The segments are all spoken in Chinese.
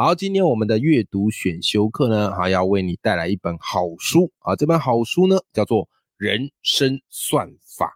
好，今天我们的阅读选修课呢，还要为你带来一本好书。啊，这本好书呢叫做《人生算法》。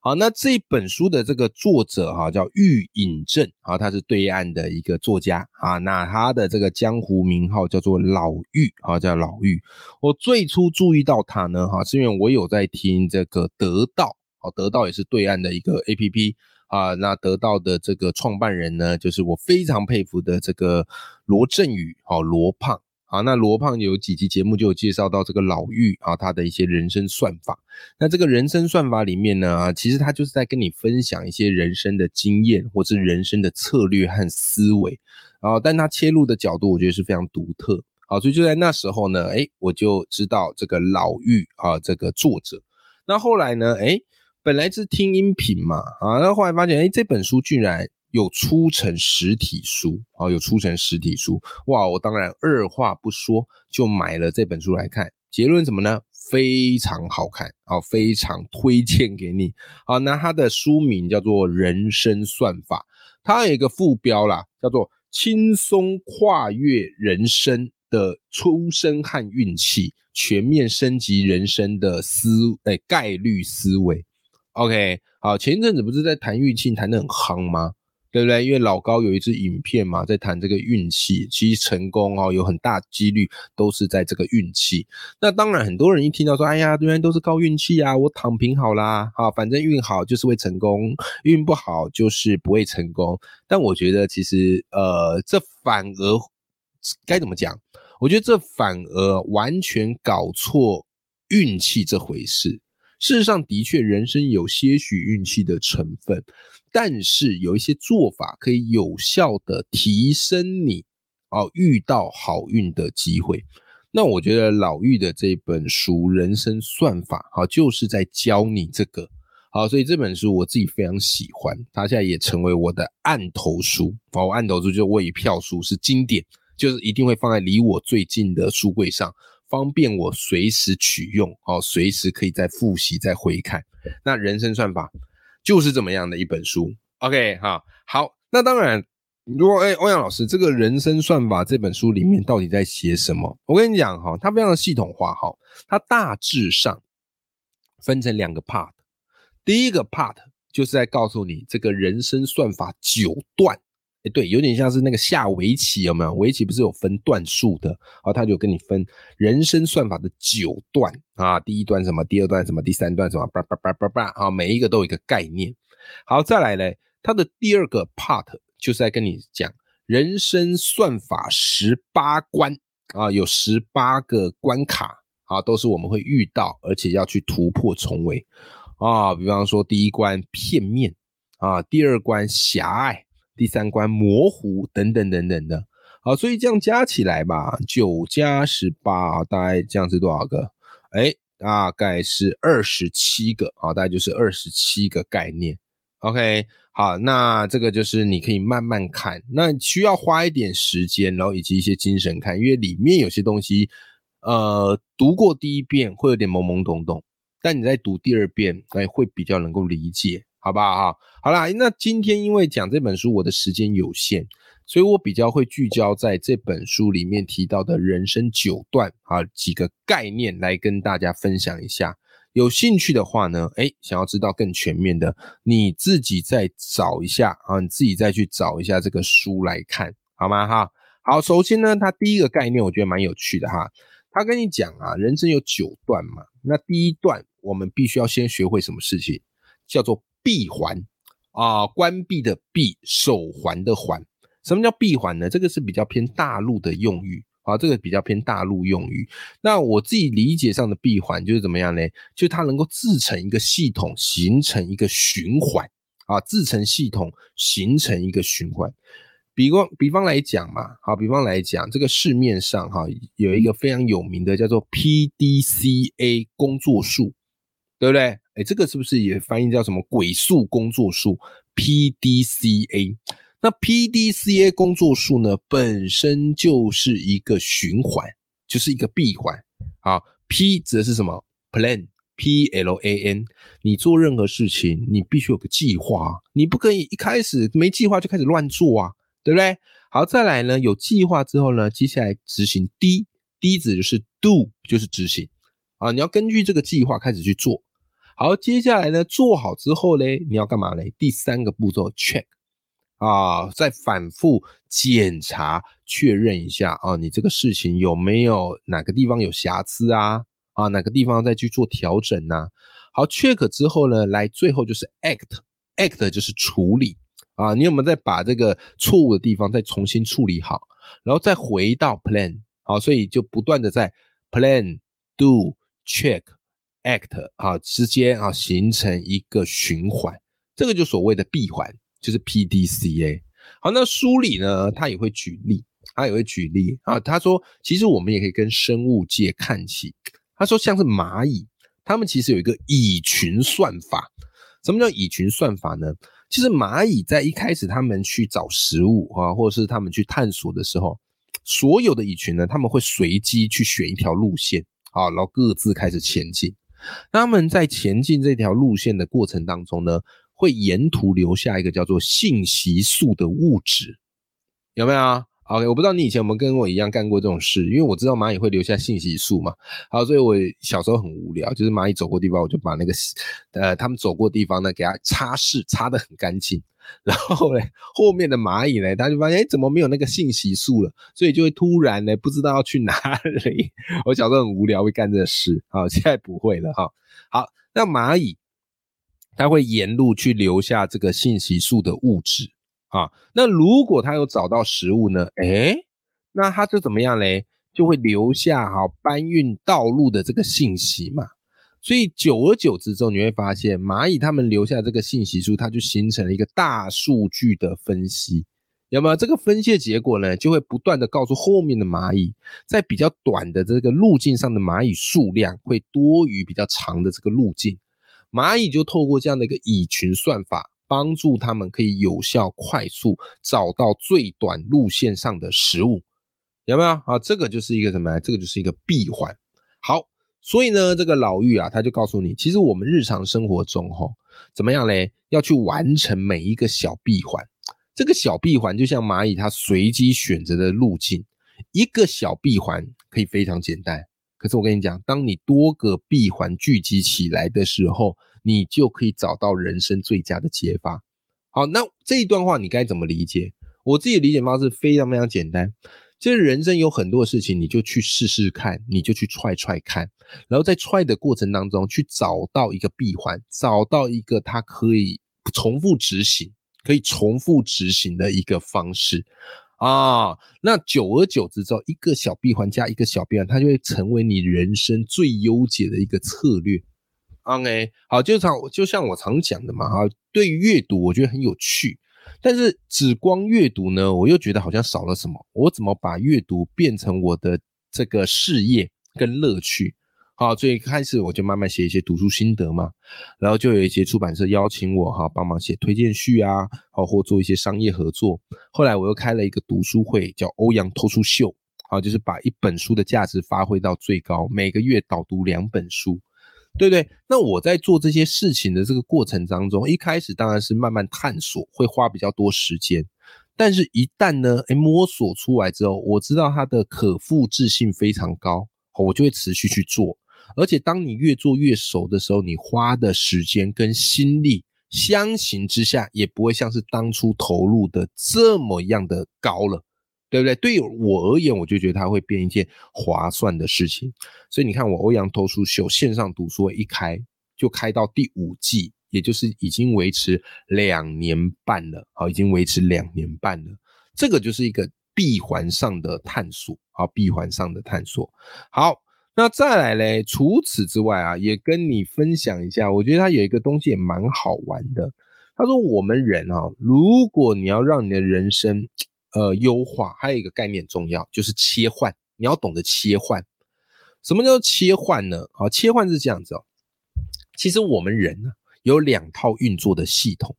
好，那这本书的这个作者哈、叫玉隐正。啊，他是对岸的一个作家。啊，那他的这个江湖名号叫做老玉啊，叫老玉。我最初注意到他呢，哈，是因为我有在听这个得道，好，得道也是对岸的一个 A P P 啊，那得到的这个创办人呢，就是我非常佩服的这个罗振宇，好，罗胖。好，那罗胖有几期节目就有介绍到这个老玉啊，他的一些人生算法。那这个人生算法里面呢，其实他就是在跟你分享一些人生的经验，或是人生的策略和思维。啊，但他切入的角度，我觉得是非常独特。好，所以就在那时候呢，哎，我就知道这个老玉啊，这个作者。那后来呢，哎，本来是听音频嘛，啊，那后来发现，哎，这本书居然有出成实体书，啊，有出成实体书，哇，我当然二话不说就买了这本书来看。结论什么呢？非常好看，啊，非常推荐给你。好，那它的书名叫做《人生算法》，它有一个副标啦，叫做“轻松跨越人生的出生和运气，全面升级人生的思哎概率思维”。OK，好，前一阵子不是在谈运气谈得很夯吗？对不对？因为老高有一支影片嘛，在谈这个运气，其实成功哦，有很大几率都是在这个运气。那当然，很多人一听到说，哎呀，原来都是靠运气啊，我躺平好啦，啊，反正运好就是会成功，运不好就是不会成功。但我觉得其实，呃，这反而该怎么讲？我觉得这反而完全搞错运气这回事。事实上，的确，人生有些许运气的成分，但是有一些做法可以有效的提升你哦遇到好运的机会。那我觉得老玉的这本书《人生算法》哈，就是在教你这个。好，所以这本书我自己非常喜欢，它现在也成为我的案头书。哦，案头书就是我一票书是经典，就是一定会放在离我最近的书柜上。方便我随时取用，哦，随时可以再复习、再回看。那人生算法就是这么样的一本书。OK，哈，好。那当然，如果哎，欧阳老师，这个人生算法这本书里面到底在写什么？我跟你讲哈，它非常的系统化哈，它大致上分成两个 part。第一个 part 就是在告诉你这个人生算法九段。哎，对，有点像是那个下围棋，有没有？围棋不是有分段数的啊？他就跟你分人生算法的九段啊，第一段什么，第二段什么，第三段什么，叭叭叭叭叭啊，每一个都有一个概念。好，再来嘞，它的第二个 part 就是在跟你讲人生算法十八关啊，有十八个关卡啊，都是我们会遇到，而且要去突破重围啊。比方说，第一关片面啊，第二关狭隘。第三关模糊等等等等的，好，所以这样加起来吧，九加十八，大概这样是多少个？哎，大概是二十七个啊，大概就是二十七个概念。OK，好，那这个就是你可以慢慢看，那需要花一点时间，然后以及一些精神看，因为里面有些东西，呃，读过第一遍会有点懵懵懂懂，但你在读第二遍，哎，会比较能够理解。好不好哈？好啦，那今天因为讲这本书，我的时间有限，所以我比较会聚焦在这本书里面提到的人生九段啊几个概念来跟大家分享一下。有兴趣的话呢，哎，想要知道更全面的，你自己再找一下啊，你自己再去找一下这个书来看，好吗？哈，好，首先呢，它第一个概念我觉得蛮有趣的哈，他跟你讲啊，人生有九段嘛，那第一段我们必须要先学会什么事情，叫做。闭环啊，关闭的闭，手环的环。什么叫闭环呢？这个是比较偏大陆的用语啊，这个比较偏大陆用语。那我自己理解上的闭环就是怎么样呢？就它能够自成一个系统，形成一个循环啊，自成系统形成一个循环。比方比方来讲嘛，好，比方来讲，这个市面上哈有一个非常有名的叫做 PDCA 工作数，对不对？哎，这个是不是也翻译叫什么鬼数工作数？PDCA，那 PDCA 工作数呢，本身就是一个循环，就是一个闭环。好，P 指的是什么？Plan，P L A N。你做任何事情，你必须有个计划，你不可以一开始没计划就开始乱做啊。对不对？好，再来呢，有计划之后呢，接下来执行。D，D 指就是 do，就是执行啊。你要根据这个计划开始去做。好，接下来呢，做好之后嘞，你要干嘛嘞？第三个步骤 check 啊，再反复检查确认一下啊，你这个事情有没有哪个地方有瑕疵啊？啊，哪个地方再去做调整呢？好，check 之后呢，来最后就是 act，act 就是处理。啊，你有没有再把这个错误的地方再重新处理好，然后再回到 plan？好，所以就不断的在 plan、do、check、act 啊之间啊形成一个循环，这个就所谓的闭环，就是 PDCA。好，那书里呢，他也会举例，他也会举例啊。他说，其实我们也可以跟生物界看齐。他说，像是蚂蚁，他们其实有一个蚁群算法。什么叫蚁群算法呢？其实蚂蚁在一开始，他们去找食物啊，或者是他们去探索的时候，所有的蚁群呢，他们会随机去选一条路线啊，然后各自开始前进。他们在前进这条路线的过程当中呢，会沿途留下一个叫做信息素的物质，有没有？OK，我不知道你以前有没有跟我一样干过这种事，因为我知道蚂蚁会留下信息素嘛。好，所以我小时候很无聊，就是蚂蚁走过地方，我就把那个呃他们走过地方呢给它擦拭，擦得很干净。然后呢，后面的蚂蚁呢，他就发现哎怎么没有那个信息素了，所以就会突然呢不知道要去哪里。我小时候很无聊会干这事，好，现在不会了哈。好，那蚂蚁它会沿路去留下这个信息素的物质。啊，那如果它有找到食物呢？哎，那它就怎么样嘞？就会留下哈搬运道路的这个信息嘛。所以久而久之之后，你会发现蚂蚁他们留下这个信息书，它就形成了一个大数据的分析。有没有这个分析的结果呢？就会不断的告诉后面的蚂蚁，在比较短的这个路径上的蚂蚁数量会多于比较长的这个路径。蚂蚁就透过这样的一个蚁群算法。帮助他们可以有效、快速找到最短路线上的食物，有没有啊？这个就是一个什么？这个就是一个闭环。好，所以呢，这个老玉啊，他就告诉你，其实我们日常生活中，哈，怎么样嘞？要去完成每一个小闭环。这个小闭环就像蚂蚁它随机选择的路径，一个小闭环可以非常简单。可是我跟你讲，当你多个闭环聚集起来的时候，你就可以找到人生最佳的解法。好，那这一段话你该怎么理解？我自己的理解方式非常非常简单，就是人生有很多事情，你就去试试看，你就去踹踹看，然后在踹的过程当中去找到一个闭环，找到一个它可以重复执行、可以重复执行的一个方式啊。那久而久之之后，一个小闭环加一个小闭环，它就会成为你人生最优解的一个策略。OK，好，就常就像我常讲的嘛，哈，对于阅读我觉得很有趣，但是只光阅读呢，我又觉得好像少了什么。我怎么把阅读变成我的这个事业跟乐趣？好，最开始我就慢慢写一些读书心得嘛，然后就有一些出版社邀请我哈，帮忙写推荐序啊，好或做一些商业合作。后来我又开了一个读书会，叫欧阳偷书秀，好，就是把一本书的价值发挥到最高，每个月导读两本书。对不对？那我在做这些事情的这个过程当中，一开始当然是慢慢探索，会花比较多时间。但是，一旦呢，哎，摸索出来之后，我知道它的可复制性非常高，我就会持续去做。而且，当你越做越熟的时候，你花的时间跟心力相形之下，也不会像是当初投入的这么样的高了。对不对？对我而言，我就觉得它会变一件划算的事情。所以你看，我欧阳偷书秀线上读书会一开就开到第五季，也就是已经维持两年半了。好，已经维持两年半了。这个就是一个闭环上的探索。好，闭环上的探索。好，那再来嘞，除此之外啊，也跟你分享一下，我觉得它有一个东西也蛮好玩的。他说，我们人啊，如果你要让你的人生呃优化，还有一个概念重要，就是切换。你要懂得切换。什么叫切换呢？好，切换是这样子哦。其实我们人呢有两套运作的系统。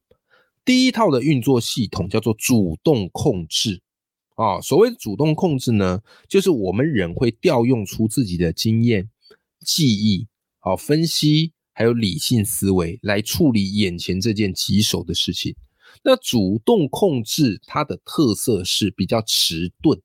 第一套的运作系统叫做主动控制啊。所谓主动控制呢，就是我们人会调用出自己的经验、记忆、好分析，还有理性思维来处理眼前这件棘手的事情。那主动控制它的特色是比较迟钝。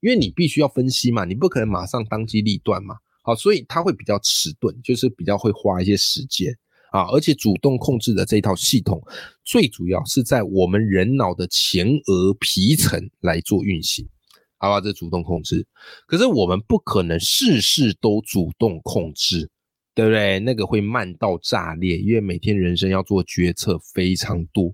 因为你必须要分析嘛，你不可能马上当机立断嘛，好，所以它会比较迟钝，就是比较会花一些时间啊，而且主动控制的这套系统，最主要是在我们人脑的前额皮层来做运行，好吧？这主动控制，可是我们不可能事事都主动控制。对不对？那个会慢到炸裂，因为每天人生要做决策非常多，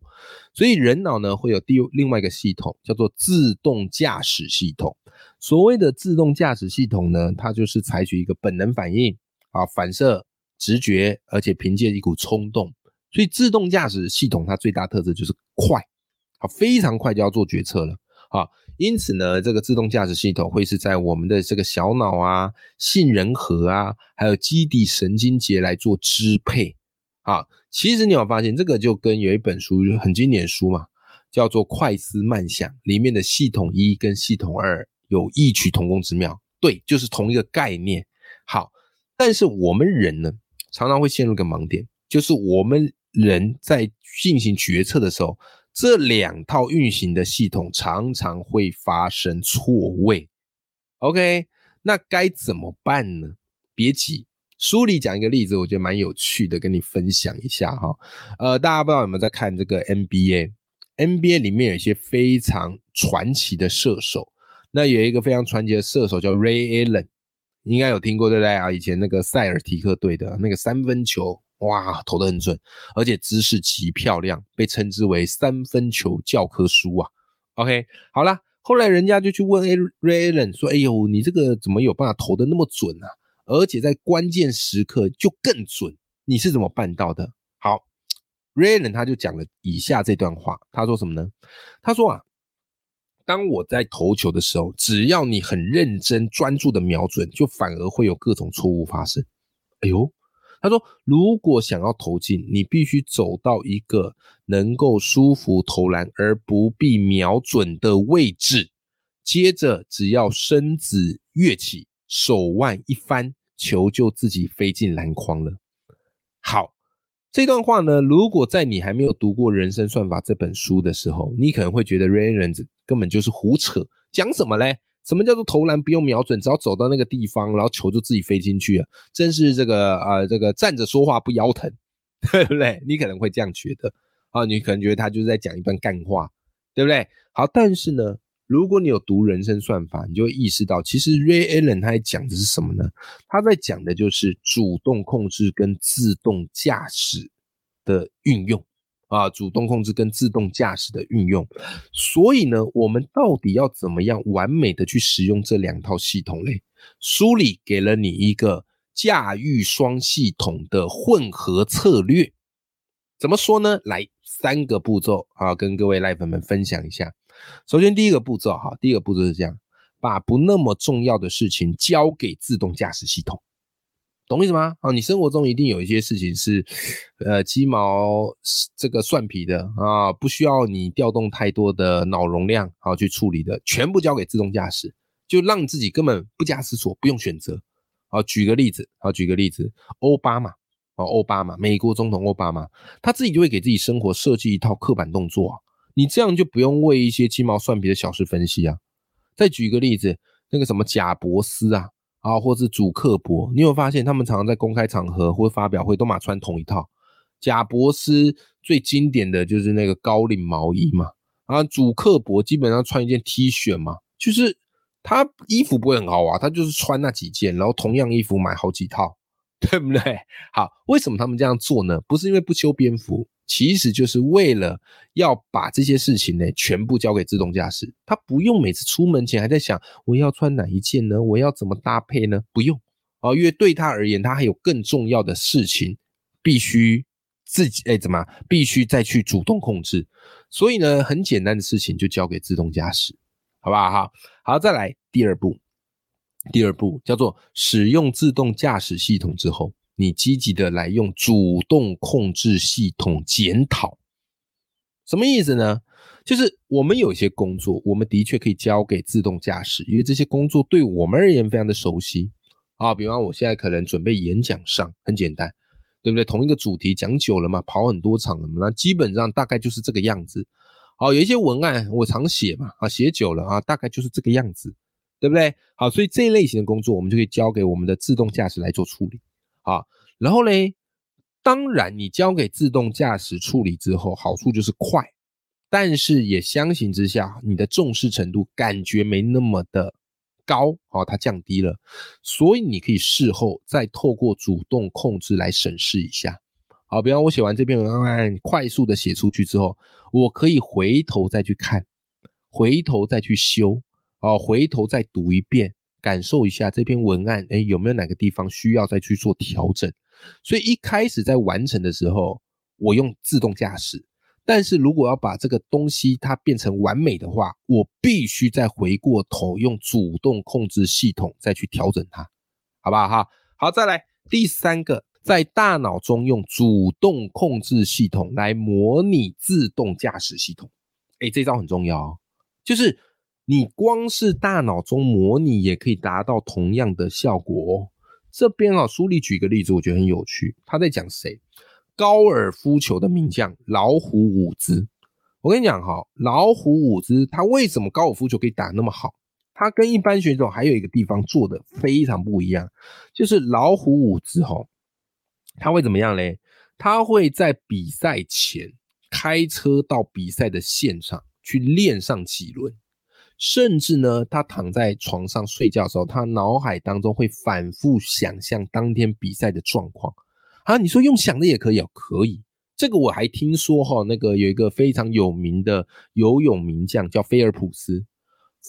所以人脑呢会有第另外一个系统叫做自动驾驶系统。所谓的自动驾驶系统呢，它就是采取一个本能反应啊，反射、直觉，而且凭借一股冲动。所以自动驾驶系统它最大特质就是快，啊，非常快就要做决策了啊。因此呢，这个自动驾驶系统会是在我们的这个小脑啊、杏仁核啊，还有基底神经节来做支配啊。其实你有发现，这个就跟有一本书很经典书嘛，叫做《快思慢想》里面的系统一跟系统二有异曲同工之妙。对，就是同一个概念。好，但是我们人呢，常常会陷入一个盲点，就是我们人在进行决策的时候。这两套运行的系统常常会发生错位，OK，那该怎么办呢？别急，书里讲一个例子，我觉得蛮有趣的，跟你分享一下哈。呃，大家不知道有没有在看这个 NBA？NBA 里面有一些非常传奇的射手，那有一个非常传奇的射手叫 Ray Allen，应该有听过对不对啊？以前那个塞尔提克队的那个三分球。哇，投的很准，而且姿势极漂亮，被称之为三分球教科书啊。OK，好了，后来人家就去问 Ray Allen 说：“哎呦，你这个怎么有办法投的那么准啊？而且在关键时刻就更准，你是怎么办到的？”好，Ray Allen 他就讲了以下这段话，他说什么呢？他说啊，当我在投球的时候，只要你很认真专注的瞄准，就反而会有各种错误发生。哎呦！他说：“如果想要投进，你必须走到一个能够舒服投篮而不必瞄准的位置。接着，只要身子跃起，手腕一翻，球就自己飞进篮筐了。”好，这段话呢，如果在你还没有读过《人生算法》这本书的时候，你可能会觉得 Ray Allen 根本就是胡扯，讲什么嘞？什么叫做投篮不用瞄准，只要走到那个地方，然后球就自己飞进去了？真是这个啊，这个站着说话不腰疼，对不对？你可能会这样觉得啊，你可能觉得他就是在讲一段干话，对不对？好，但是呢，如果你有读人生算法，你就会意识到，其实 Ray Allen 他在讲的是什么呢？他在讲的就是主动控制跟自动驾驶的运用。啊，主动控制跟自动驾驶的运用，所以呢，我们到底要怎么样完美的去使用这两套系统嘞？书里给了你一个驾驭双系统的混合策略，怎么说呢？来三个步骤啊，跟各位赖粉们分享一下。首先，第一个步骤哈，第一个步骤是这样，把不那么重要的事情交给自动驾驶系统。懂意思吗？啊，你生活中一定有一些事情是，呃，鸡毛这个蒜皮的啊，不需要你调动太多的脑容量啊去处理的，全部交给自动驾驶，就让自己根本不加思索，不用选择。好，举个例子，好，举个例子，奥巴马，啊，奥巴马，美国总统奥巴马，他自己就会给自己生活设计一套刻板动作，你这样就不用为一些鸡毛蒜皮的小事分析啊。再举个例子，那个什么贾伯斯啊。啊，或是主克伯，你有发现他们常常在公开场合或发表会都马穿同一套。贾伯斯最经典的就是那个高领毛衣嘛，啊，主克伯基本上穿一件 T 恤嘛，就是他衣服不会很好啊，他就是穿那几件，然后同样衣服买好几套，对不对？好，为什么他们这样做呢？不是因为不修边幅。其实就是为了要把这些事情呢全部交给自动驾驶，他不用每次出门前还在想我要穿哪一件呢？我要怎么搭配呢？不用啊，因为对他而言，他还有更重要的事情必须自己哎怎么必须再去主动控制，所以呢，很简单的事情就交给自动驾驶好不好？哈，好，再来第二步，第二步叫做使用自动驾驶系统之后，你积极的来用主动控制系统检讨，什么意思呢？就是我们有一些工作，我们的确可以交给自动驾驶，因为这些工作对我们而言非常的熟悉啊。比方我现在可能准备演讲上，很简单，对不对？同一个主题讲久了嘛，跑很多场了嘛，那基本上大概就是这个样子。好，有一些文案我常写嘛，啊，写久了啊，大概就是这个样子，对不对？好，所以这一类型的工作，我们就可以交给我们的自动驾驶来做处理。啊，然后嘞，当然你交给自动驾驶处理之后，好处就是快。但是也相形之下，你的重视程度感觉没那么的高，好，它降低了，所以你可以事后再透过主动控制来审视一下，好，比方我写完这篇文案，快速的写出去之后，我可以回头再去看，回头再去修，哦，回头再读一遍，感受一下这篇文案，哎，有没有哪个地方需要再去做调整？所以一开始在完成的时候，我用自动驾驶。但是如果要把这个东西它变成完美的话，我必须再回过头用主动控制系统再去调整它，好不好哈？好，再来第三个，在大脑中用主动控制系统来模拟自动驾驶系统。哎，这招很重要哦，就是你光是大脑中模拟也可以达到同样的效果哦。这边啊，书里举个例子，我觉得很有趣，他在讲谁？高尔夫球的名将老虎伍兹，我跟你讲哈，老虎伍兹他为什么高尔夫球可以打那么好？他跟一般选手还有一个地方做的非常不一样，就是老虎伍兹哈，他会怎么样嘞？他会在比赛前开车到比赛的现场去练上几轮，甚至呢，他躺在床上睡觉的时候，他脑海当中会反复想象当天比赛的状况。啊，你说用想的也可以哦，可以。这个我还听说哈，那个有一个非常有名的游泳名将叫菲尔普斯，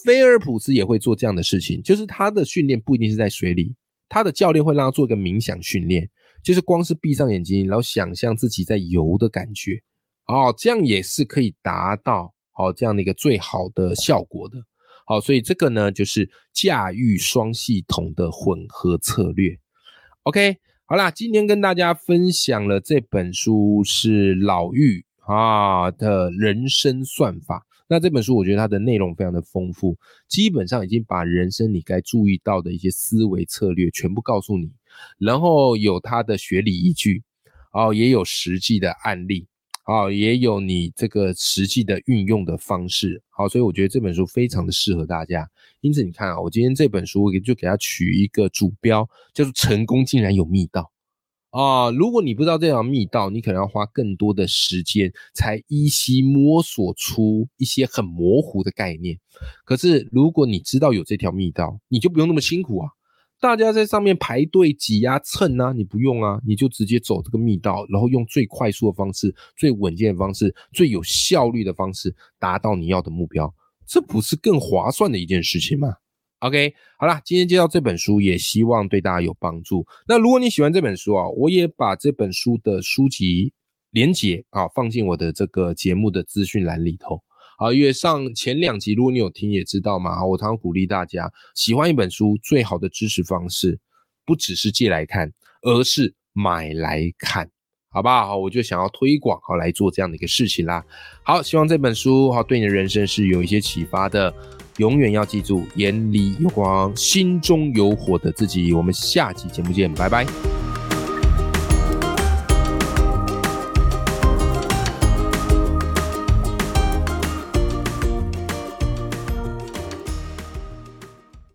菲尔普斯也会做这样的事情，就是他的训练不一定是在水里，他的教练会让他做一个冥想训练，就是光是闭上眼睛，然后想象自己在游的感觉，哦，这样也是可以达到好这样的一个最好的效果的。好，所以这个呢，就是驾驭双系统的混合策略。OK。好啦，今天跟大家分享了这本书是老玉啊的人生算法。那这本书我觉得它的内容非常的丰富，基本上已经把人生你该注意到的一些思维策略全部告诉你，然后有它的学理依据，哦，也有实际的案例。啊，也有你这个实际的运用的方式，好，所以我觉得这本书非常的适合大家。因此，你看啊，我今天这本书我就给它取一个主标，叫做“成功竟然有密道”啊。如果你不知道这条密道，你可能要花更多的时间才依稀摸索出一些很模糊的概念。可是，如果你知道有这条密道，你就不用那么辛苦啊。大家在上面排队挤压蹭啊，你不用啊，你就直接走这个密道，然后用最快速的方式、最稳健的方式、最有效率的方式达到你要的目标，这不是更划算的一件事情吗？OK，好啦，今天介绍这本书，也希望对大家有帮助。那如果你喜欢这本书啊，我也把这本书的书籍连结啊放进我的这个节目的资讯栏里头。好，因为上前两集，如果你有听也知道嘛。我常常鼓励大家，喜欢一本书，最好的支持方式，不只是借来看，而是买来看，好不好？我就想要推广，好来做这样的一个事情啦。好，希望这本书哈对你的人生是有一些启发的。永远要记住，眼里有光，心中有火的自己。我们下期节目见，拜拜。